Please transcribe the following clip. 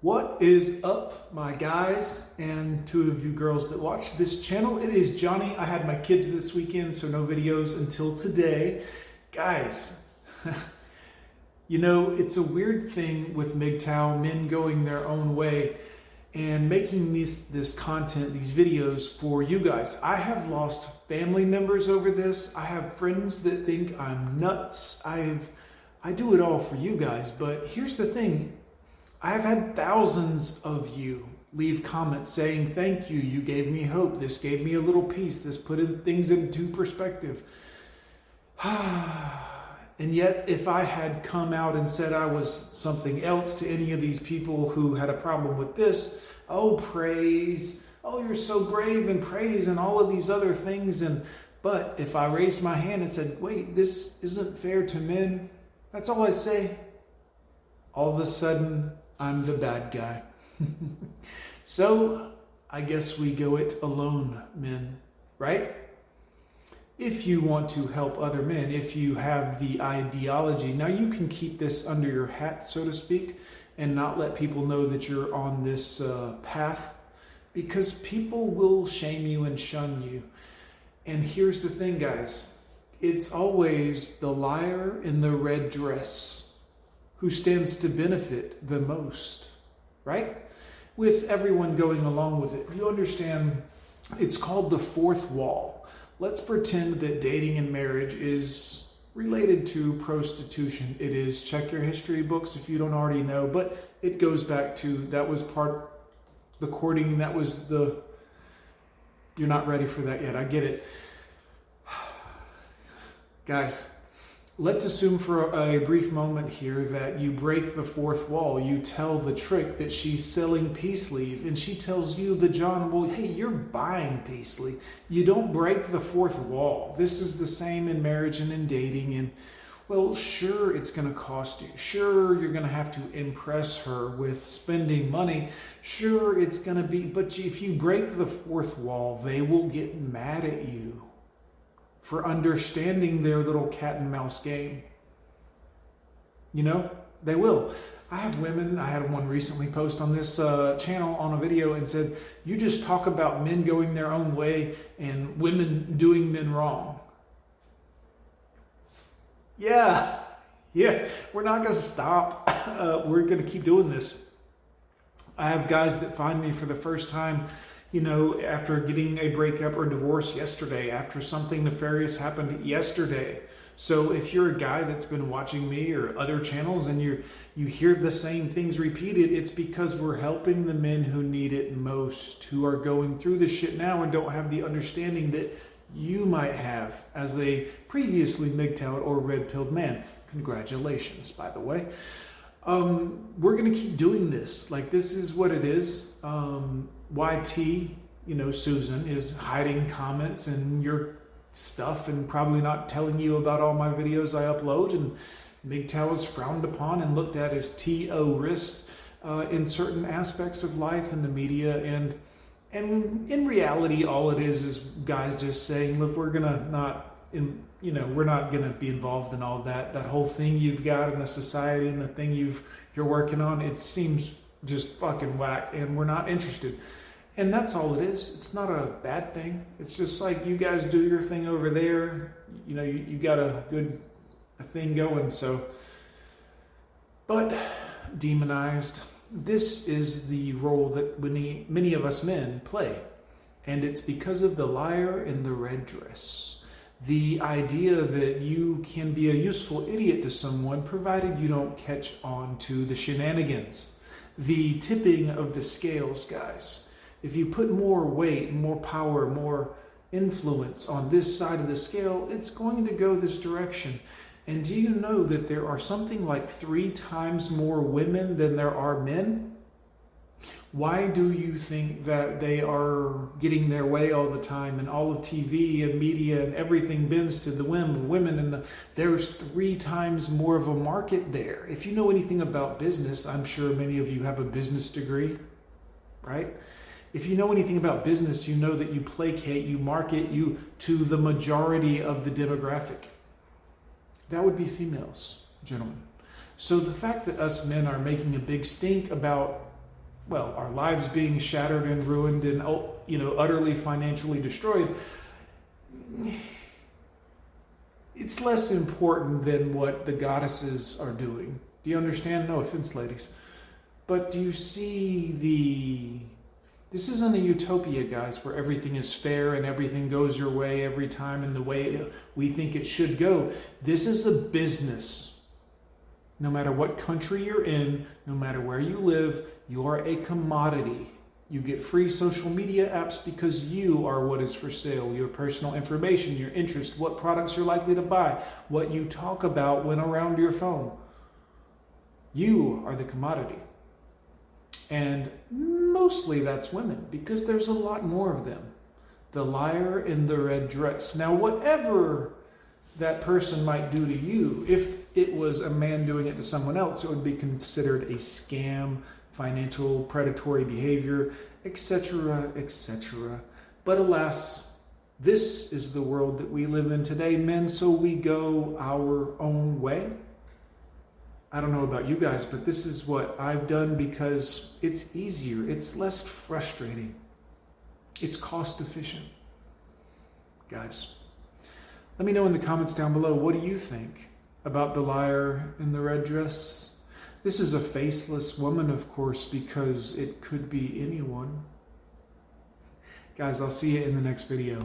What is up, my guys and two of you girls that watch this channel? It is Johnny. I had my kids this weekend, so no videos until today. Guys, you know, it's a weird thing with MGTOW, men going their own way and making this this content, these videos for you guys. I have lost family members over this. I have friends that think I'm nuts. I've I do it all for you guys, but here's the thing I've had thousands of you leave comments saying, Thank you, you gave me hope. This gave me a little peace. This put in things into perspective. and yet, if I had come out and said I was something else to any of these people who had a problem with this, oh, praise, oh, you're so brave and praise and all of these other things. And but if I raised my hand and said, Wait, this isn't fair to men, that's all I say. All of a sudden, I'm the bad guy. so I guess we go it alone, men, right? If you want to help other men, if you have the ideology, now you can keep this under your hat, so to speak, and not let people know that you're on this uh, path because people will shame you and shun you. And here's the thing, guys it's always the liar in the red dress who stands to benefit the most, right? With everyone going along with it. You understand it's called the fourth wall. Let's pretend that dating and marriage is related to prostitution. It is, check your history books if you don't already know, but it goes back to that was part the courting, that was the you're not ready for that yet. I get it. Guys, Let's assume for a brief moment here that you break the fourth wall. You tell the trick that she's selling peace leave, and she tells you, the John, well, hey, you're buying peace leave. You don't break the fourth wall. This is the same in marriage and in dating. And, well, sure, it's going to cost you. Sure, you're going to have to impress her with spending money. Sure, it's going to be, but if you break the fourth wall, they will get mad at you for understanding their little cat and mouse game. You know, they will. I have women, I had one recently post on this uh, channel on a video and said, You just talk about men going their own way and women doing men wrong. Yeah, yeah, we're not going to stop. Uh, we're going to keep doing this. I have guys that find me for the first time you know, after getting a breakup or divorce yesterday, after something nefarious happened yesterday. So if you're a guy that's been watching me or other channels and you you hear the same things repeated, it's because we're helping the men who need it most, who are going through this shit now and don't have the understanding that you might have as a previously MGTOW or red pilled man. Congratulations, by the way. Um, we're to keep doing this. Like, this is what it is. Um, YT, you know, Susan, is hiding comments and your stuff and probably not telling you about all my videos I upload. And MGTOW is frowned upon and looked at as terrorist uh, in certain aspects of life in the media. And and in reality, all it is is guys just saying, look, we're gonna not in you know we're not to be involved in all that that whole thing you've got in the society and the thing you've you're working on it seems just fucking whack and we're not interested. And that's all it is. It's not a bad thing. It's just like you guys do your thing over there. You know you, you got a good thing going so. But demonized. This is the role that many many of us men play. And it's because of the liar in the red dress. The idea that you can be a useful idiot to someone provided you don't catch on to the shenanigans. The tipping of the scales, guys. If you put more weight, more power, more influence on this side of the scale, it's going to go this direction. And do you know that there are something like three times more women than there are men? Why do you think that they are getting their way all the time and all of TV and media and everything bends to the whim of women and the, there's three times more of a market there. If you know anything about business, I'm sure many of you have a business degree, right? If you know anything about business, you know that you placate, you market you to the majority of the demographic. That would be females, gentlemen. So the fact that us men are making a big stink about well, our lives being shattered and ruined and oh, you know utterly financially destroyed. It's less important than what the goddesses are doing. Do you understand? No offense, ladies. But do you see the. This isn't a utopia, guys, where everything is fair and everything goes your way every time in the way we think it should go. This is a business. No matter what country you're in, no matter where you live, you are a commodity. You get free social media apps because you are what is for sale. Your personal information, your interest, what products you're likely to buy, what you talk about when around your phone. You are the commodity. And mostly that's women because there's a lot more of them. The liar in the red dress. Now, whatever that person might do to you, if it was a man doing it to someone else, it would be considered a scam, financial predatory behavior, etc., etc. But alas, this is the world that we live in today, men, so we go our own way. I don't know about you guys, but this is what I've done because it's easier, it's less frustrating, it's cost efficient. Guys, let me know in the comments down below what do you think about the liar in the red dress? This is a faceless woman, of course, because it could be anyone. Guys, I'll see you in the next video.